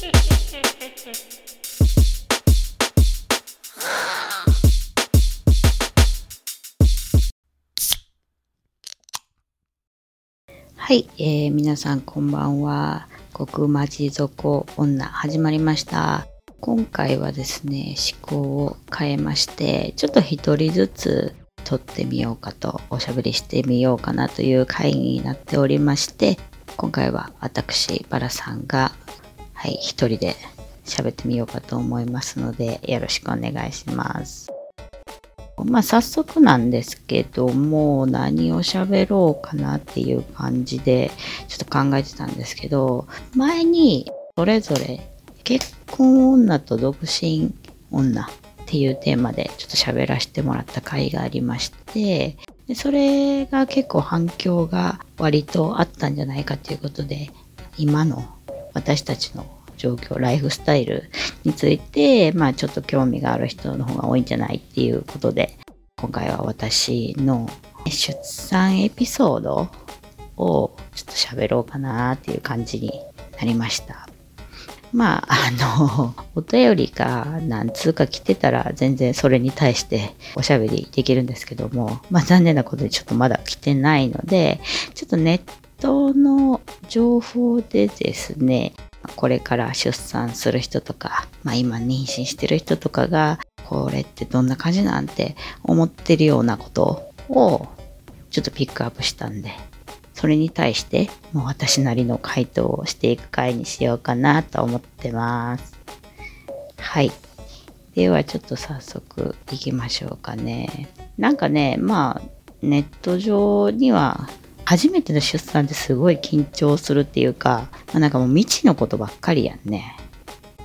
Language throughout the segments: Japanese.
はい、えー、皆さんこんばんは。国町底女始まりました。今回はですね、思考を変えまして、ちょっと一人ずつ撮ってみようかと、おしゃべりしてみようかなという会議になっておりまして、今回は私、バラさんが、はい、一人で喋ってみようかと思いますので、よろしくお願いします。まあ早速なんですけども何を喋ろうかなっていう感じでちょっと考えてたんですけど前にそれぞれ結婚女と独身女っていうテーマでちょっと喋らせてもらった回がありましてでそれが結構反響が割とあったんじゃないかということで今の私たちの状況、ライフスタイルについて、まあちょっと興味がある人の方が多いんじゃないっていうことで、今回は私の出産エピソードをちょっと喋ろうかなっていう感じになりました。まあ、あの、お便りが何通か来てたら全然それに対して おしゃべりできるんですけども、まあ残念なことにちょっとまだ来てないので、ちょっとネットの情報でですね、これから出産する人とか、まあ今妊娠してる人とかが、これってどんな感じなんて思ってるようなことをちょっとピックアップしたんで、それに対してもう私なりの回答をしていく回にしようかなと思ってます。はい。ではちょっと早速行きましょうかね。なんかね、まあネット上には初めての出産ってすごい緊張するっていうか、まあ、なんかもう未知のことばっかりやんね。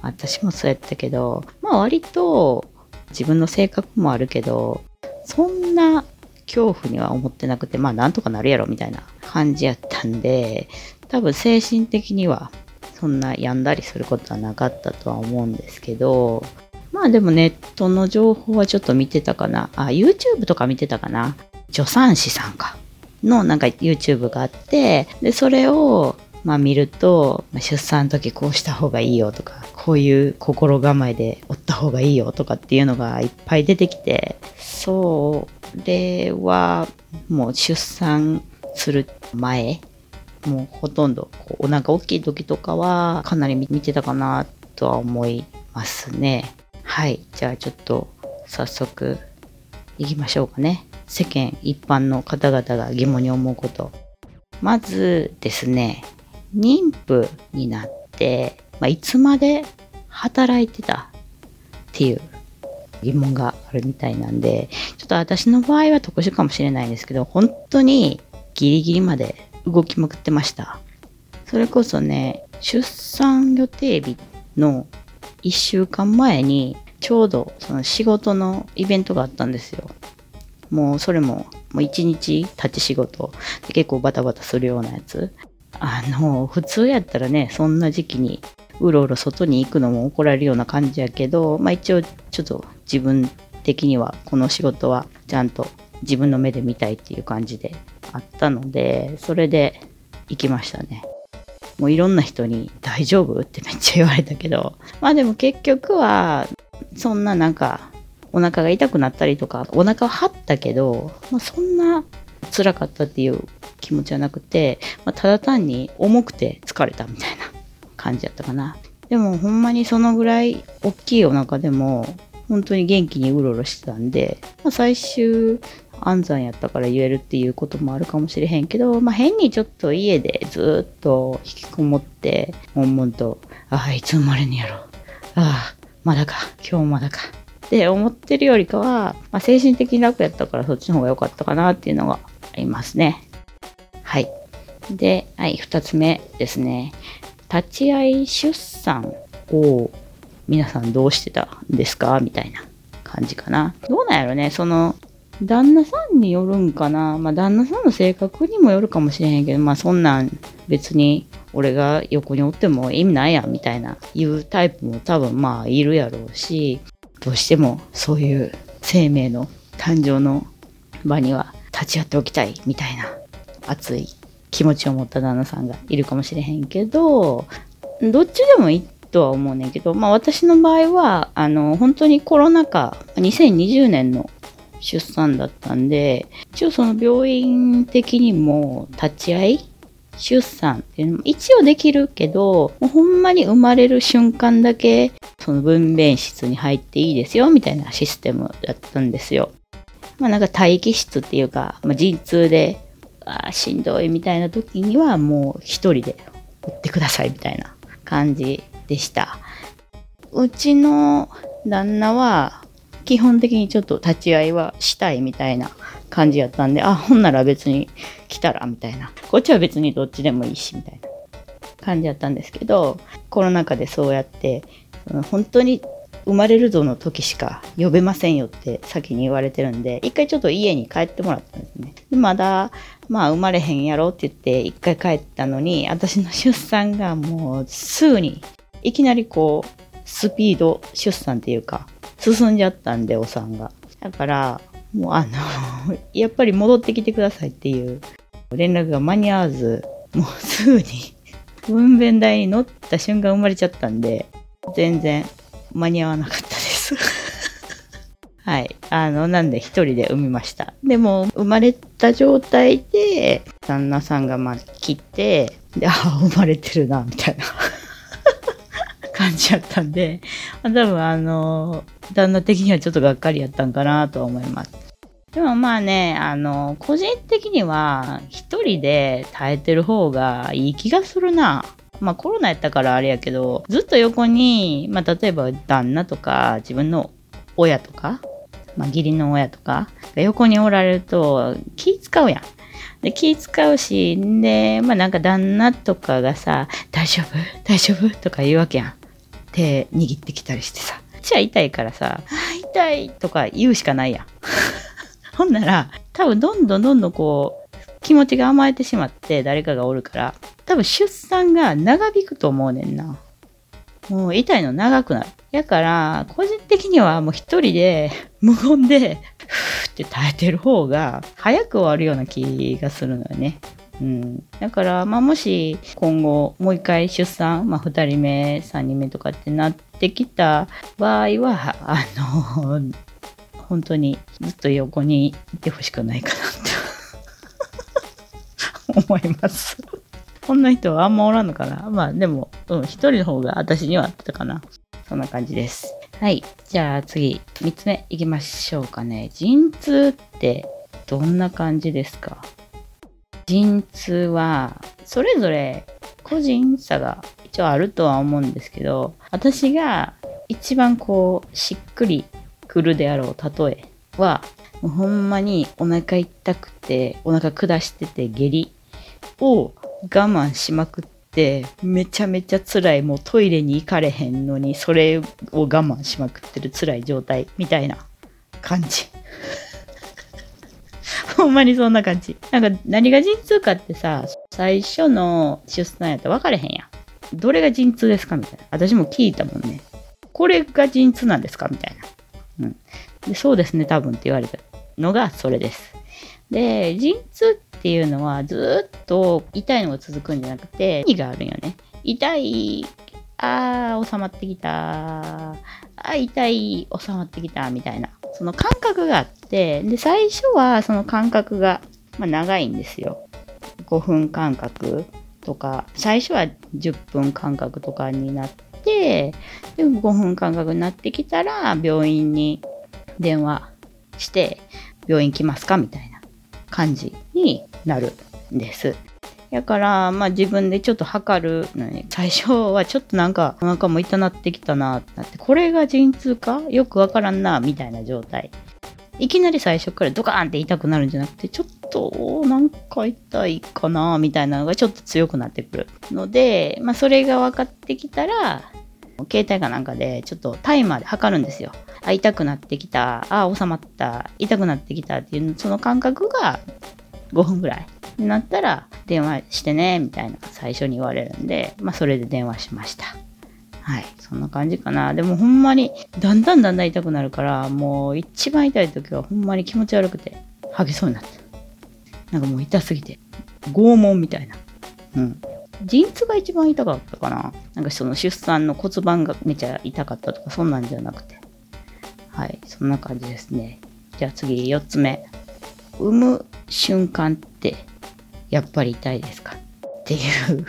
私もそうやったけど、まあ割と自分の性格もあるけど、そんな恐怖には思ってなくて、まあなんとかなるやろみたいな感じやったんで、多分精神的にはそんな病んだりすることはなかったとは思うんですけど、まあでもネットの情報はちょっと見てたかな。あ、YouTube とか見てたかな。助産師さんか。のなんか YouTube があって、で、それをまあ見ると、出産の時こうした方がいいよとか、こういう心構えでおった方がいいよとかっていうのがいっぱい出てきて、それはもう出産する前、もうほとんどこうお腹大きい時とかはかなり見てたかなとは思いますね。はい。じゃあちょっと早速行きましょうかね。世間一般の方々が疑問に思うこと。まずですね、妊婦になって、まあ、いつまで働いてたっていう疑問があるみたいなんで、ちょっと私の場合は特殊かもしれないんですけど、本当にギリギリまで動きまくってました。それこそね、出産予定日の1週間前に、ちょうどその仕事のイベントがあったんですよ。もうそれも、もう一日立ち仕事で結構バタバタするようなやつ。あの、普通やったらね、そんな時期にうろうろ外に行くのも怒られるような感じやけど、まあ一応ちょっと自分的にはこの仕事はちゃんと自分の目で見たいっていう感じであったので、それで行きましたね。もういろんな人に大丈夫ってめっちゃ言われたけど、まあでも結局は、そんななんかお腹が痛くなったりとか、お腹は張ったけど、まあ、そんな辛かったっていう気持ちはなくて、まあ、ただ単に重くて疲れたみたいな感じやったかな。でもほんまにそのぐらい大きいお腹でも本当に元気にうろうろしてたんで、まあ、最終安産やったから言えるっていうこともあるかもしれへんけど、まあ、変にちょっと家でずっと引きこもって悶々とああいつ生まれんやろ。ああまだか。今日まだか。って思ってるよりかは、まあ、精神的に楽やったからそっちの方が良かったかなっていうのがありますね。はい。で、はい、二つ目ですね。立ち会い出産を皆さんどうしてたんですか？みたいな感じかな。どうなんやろねその、旦那さんによるんかな？まあ旦那さんの性格にもよるかもしれへんけど、まあそんなん別に俺が横におっても意味ないやんみたいないうタイプも多分まあいるやろうし、どうしてもそういう生命の誕生の場には立ち会っておきたいみたいな熱い気持ちを持った旦那さんがいるかもしれへんけどどっちでもいいとは思うねんけど、まあ私の場合は、あの、本当にコロナ禍、2020年の出産だったんで、一応その病院的にも立ち会い出産っていうのも一応できるけど、もうほんまに生まれる瞬間だけ、その分娩室に入っていいですよ、みたいなシステムだったんですよ。まあなんか待機室っていうか、まあ、陣痛で、ああしんどいみたいな時にはもう一人で追ってくださいみたいな感じでした。うちの旦那は基本的にちょっと立ち会いはしたいみたいな感じやったんで、あ、ほんなら別に来たらみたいな。こっちは別にどっちでもいいしみたいな感じやったんですけど、コロナ禍でそうやって、本当に生まれるぞの時しか呼べませんよって先に言われてるんで、一回ちょっと家に帰ってもらったんですね。でまだ、まあ生まれへんやろって言って一回帰ったのに、私の出産がもうすぐに、いきなりこう、スピード出産っていうか、進んじゃったんで、お産が。だから、もうあの やっぱり戻ってきてくださいっていう連絡が間に合わず、もうすぐに 分娩台に乗った瞬間生まれちゃったんで、全然間に合わなかったです はい。あの、なんで一人で産みました。でも、生まれた状態で、旦那さんがまあ切って、で、ああ、生まれてるな、みたいな感じやったんで、多分あの、旦那的にはちょっとがっかりやったんかなとは思います。でもまあね、あの、個人的には一人で耐えてる方がいい気がするな。まあコロナやったからあれやけど、ずっと横に、まあ例えば旦那とか自分の親とか、まあ義理の親とかが横におられると気使うやん。で、気使うし、で、まあなんか旦那とかがさ、大丈夫？大丈夫？とか言うわけやん。手握ってきたりしてさ。ちゃあ痛いからさ、痛いとか言うしかないやん。ほんなら、多分どんどんどんどんこう、気持ちが甘えてしまって誰かがおるから、多分出産が長引くと思うねんな。もう痛いの長くなる。やから、個人的にはもう一人で無言で、ふーって耐えてる方が早く終わるような気がするのよね。うん、だから、まあ、もし今後もう一回出産、まあ、2人目3人目とかってなってきた場合はあの本当にずっと横にいてほしくないかなと 思います。こんな人はあんまおらんのかなまあでも、うん、一人の方が私にはあったかな。そんな感じです。はい。じゃあ次、三つ目いきましょうかね。陣痛ってどんな感じですか？陣痛は、それぞれ個人差が一応あるとは思うんですけど、私が一番こう、しっくりくるであろう例えは、もうほんまにお腹痛くて、お腹下してて下痢を我慢しまくって、めちゃめちゃ辛い、もうトイレに行かれへんのに、それを我慢しまくってる辛い状態みたいな感じ。ほんまにそんな感じ。なんか何が陣痛かってさ、最初の出産やったら分かれへんや。どれが陣痛ですかみたいな。私も聞いたもんね。これが陣痛なんですかみたいな。うん。で、そうですね、多分って言われたのがそれです。で、陣痛っていうのはずっと痛いのが続くんじゃなくて、意味があるんよね。痛い、あー、収まってきた。あー、痛い、収まってきた、みたいな。その感覚があって、で、最初はその感覚が、まあ、長いんですよ。5分間隔とか、最初は10分間隔とかになって、で5分間隔になってきたら、病院に電話して、病院来ますかみたいな感じになるんです。だから、まあ自分でちょっと測るのに、最初はちょっとなんかお腹も痛なってきたなってなって、これが陣痛かよくわからんな、みたいな状態。いきなり最初からドカーンって痛くなるんじゃなくて、ちょっとなんか痛いかな、みたいなのがちょっと強くなってくるので、まあそれが分かってきたら、携帯かなんかでちょっとタイマーで測るんですよ。あ、痛くなってきた。あ、収まった。痛くなってきたっていう、その感覚が5分ぐらいになったら電話してね、みたいな最初に言われるんで、まあそれで電話しました。はい、そんな感じかな。でもほんまに、だんだんだんだん痛くなるから、もう一番痛い時はほんまに気持ち悪くて、吐きそうになった。なんかもう痛すぎて、拷問みたいな。うん。陣痛が一番痛かったかな。なんかその出産の骨盤がめちゃ痛かったとか、そんなんじゃなくて。はい、そんな感じですね。じゃあ次、4つ目。産む瞬間って、やっぱり痛いですか？っていう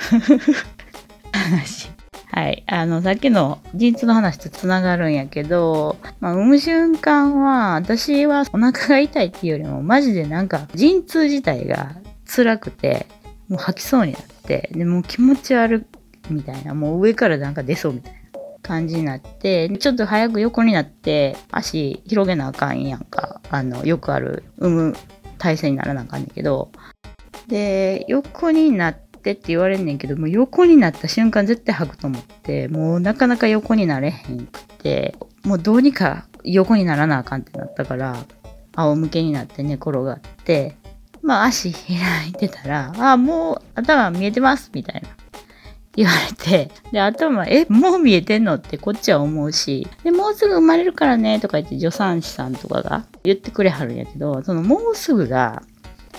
話。はい。あの、さっきの陣痛の話とつながるんやけど、まあ、産む瞬間は、私はお腹が痛いっていうよりも、マジでなんか、陣痛自体が辛くて、もう吐きそうになって、でも気持ち悪いみたいな、もう上からなんか出そうみたいな感じになって、ちょっと早く横になって、足広げなあかんやんか。あの、よくある産む体勢にならなあかんねんけど、で、横になってって言われんねんけど、もう横になった瞬間絶対吐くと思って、もうなかなか横になれへんくて、もうどうにか横にならなあかんってなったから、仰向けになって寝転がって、まあ足開いてたら、あ、もう頭見えてますみたいな。言われて、で、頭、え、もう見えてんのってこっちは思うし、で、もうすぐ生まれるからね、とか言って助産師さんとかが言ってくれはるんやけど、そのもうすぐが、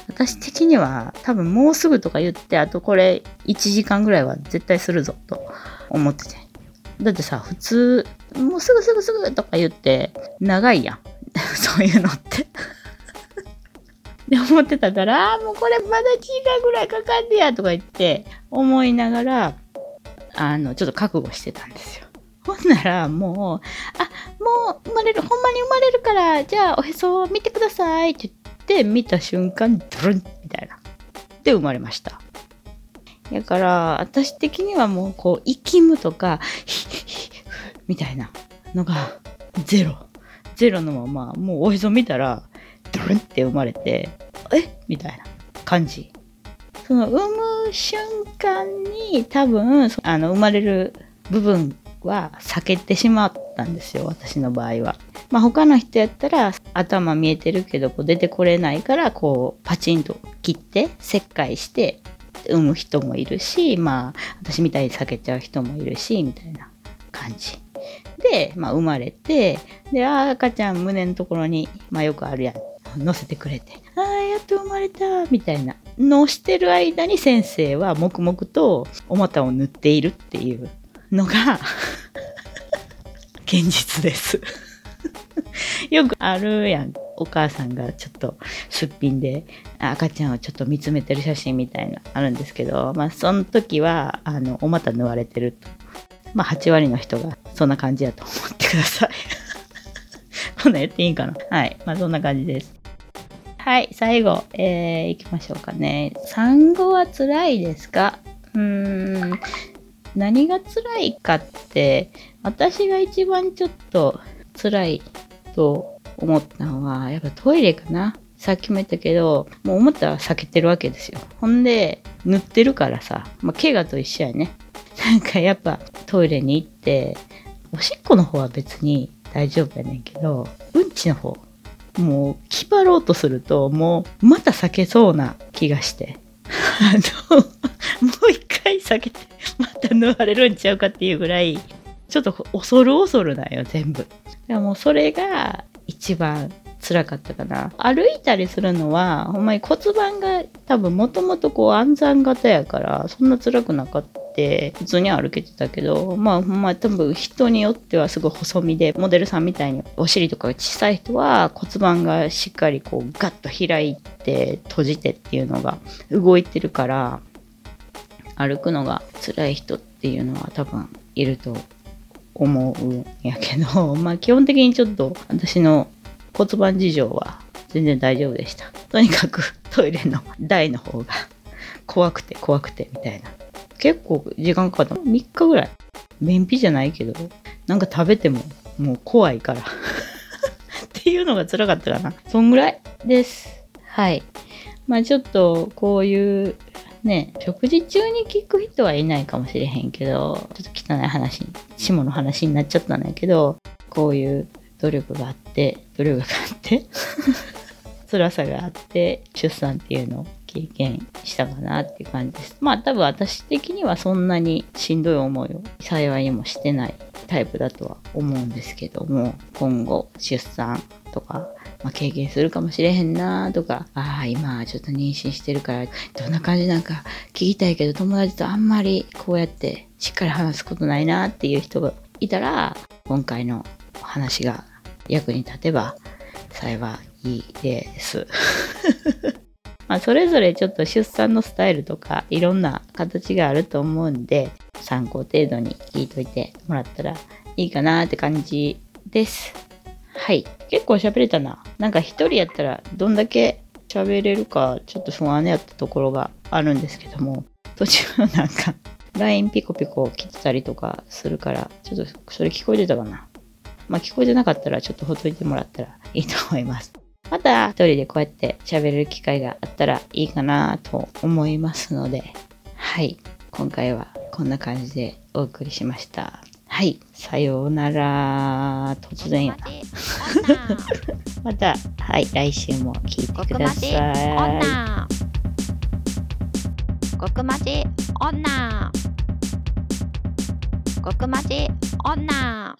私的には多分もうすぐとか言って、あとこれ1時間ぐらいは絶対するぞと思ってて。だってさ、普通、もうすぐすぐすぐとか言って長いやん。そういうのってで思ってたから、あもうこれまだ1時間ぐらいかかんねやとか言って思いながら、あの、ちょっと覚悟してたんですよ。ほんならもう、あ、もう生まれる、ほんまに生まれるから、じゃあおへそを見てくださいって言って見た瞬間、ドルンみたいな。で生まれました。だから、私的にはもうこう、生きむとか、ヒッヒッみたいなのがゼロ。ゼロのまま、もうおへそ見たら、ドルンって生まれて、え？みたいな感じ。その産む瞬間に多分、あの、生まれる部分は避けてしまったんですよ、私の場合は。まあ他の人やったら頭見えてるけどこう出てこれないからこうパチンと切って切開して産む人もいるし、まあ私みたいに避けちゃう人もいるし、みたいな感じ。で、まあ生まれて、で、赤ちゃん胸のところに、まあよくあるやん。乗せてくれて、やっと生まれた、みたいなのをしてる間に先生は黙々とお股を塗っているっていうのが 現実です よくあるやん。お母さんがちょっとすっぴんで赤ちゃんをちょっと見つめてる写真みたいなあるんですけど、まあその時はあのお股縫われてると。まあ8割の人がそんな感じやと思ってください。こんなやっていいんかなはい。まあそんな感じです。はい、最後、えー、行きましょうかね。産後は辛いですか？うーん、何が辛いかって、私が一番ちょっと辛いと思ったのは、やっぱトイレかな。さっきも言ったけど、もう思ったら避けてるわけですよ。ほんで、塗ってるからさ、まあ、怪我と一緒やね。なんかやっぱトイレに行って、おしっこの方は別に大丈夫やねんけど、うんちの方、もう気張ろうとすると、もうまた避けそうな気がして。あの、もう一回避けて、また縫われるんちゃうかっていうぐらい、ちょっと恐る恐るなんよ、全部。でもそれが一番辛かったかな。歩いたりするのは、ほんまに骨盤が多分もともとこう暗算型やから、そんな辛くなかった。普通に歩けてたけどまあほんま多分人によってはすごい細身でモデルさんみたいにお尻とかが小さい人は骨盤がしっかりこうガッと開いて閉じてっていうのが動いてるから歩くのが辛い人っていうのは多分いると思うんやけど まあ基本的にちょっと私の骨盤事情は全然大丈夫でした。とにかくトイレの台の方が怖くて怖くてみたいな。結構時間かかった。3日ぐらい。便秘じゃないけど、なんか食べてももう怖いから っていうのが辛かったかな。そんぐらいです。はい。まあちょっとこういうね、食事中に聞く人はいないかもしれへんけど、ちょっと汚い話、下の話になっちゃったんだけど、こういう努力があって、努力があって 辛さがあって出産っていうのを経験したかなっていう感じです。まあ多分私的にはそんなにしんどい思いを幸いにもしてないタイプだとは思うんですけども今後出産とかまあ、経験するかもしれへんなとか、ああ、今ちょっと妊娠してるから、どんな感じなんか聞きたいけど、友達とあんまりこうやってしっかり話すことないなっていう人がいたら、今回の話が役に立てば幸いです。まあ、それぞれちょっと出産のスタイルとかいろんな形があると思うんで、参考程度に聞いといてもらったらいいかなって感じです。はい。結構喋れたな。なんか一人やったらどんだけ喋れるかちょっと不安やったところがあるんですけども、途中なんか LINE ピコピコ来てたりとかするから、ちょっとそれ聞こえてたかな。まあ聞こえてなかったらちょっとほっといてもらったらいいと思います。また一人でこうやって喋れる機会があったらいいかなと思いますので、はい。今回はこんな感じでお送りしました。はい。さようなら。突然やな。また、はい。来週も聞いてください。極まじ女。極まじ女。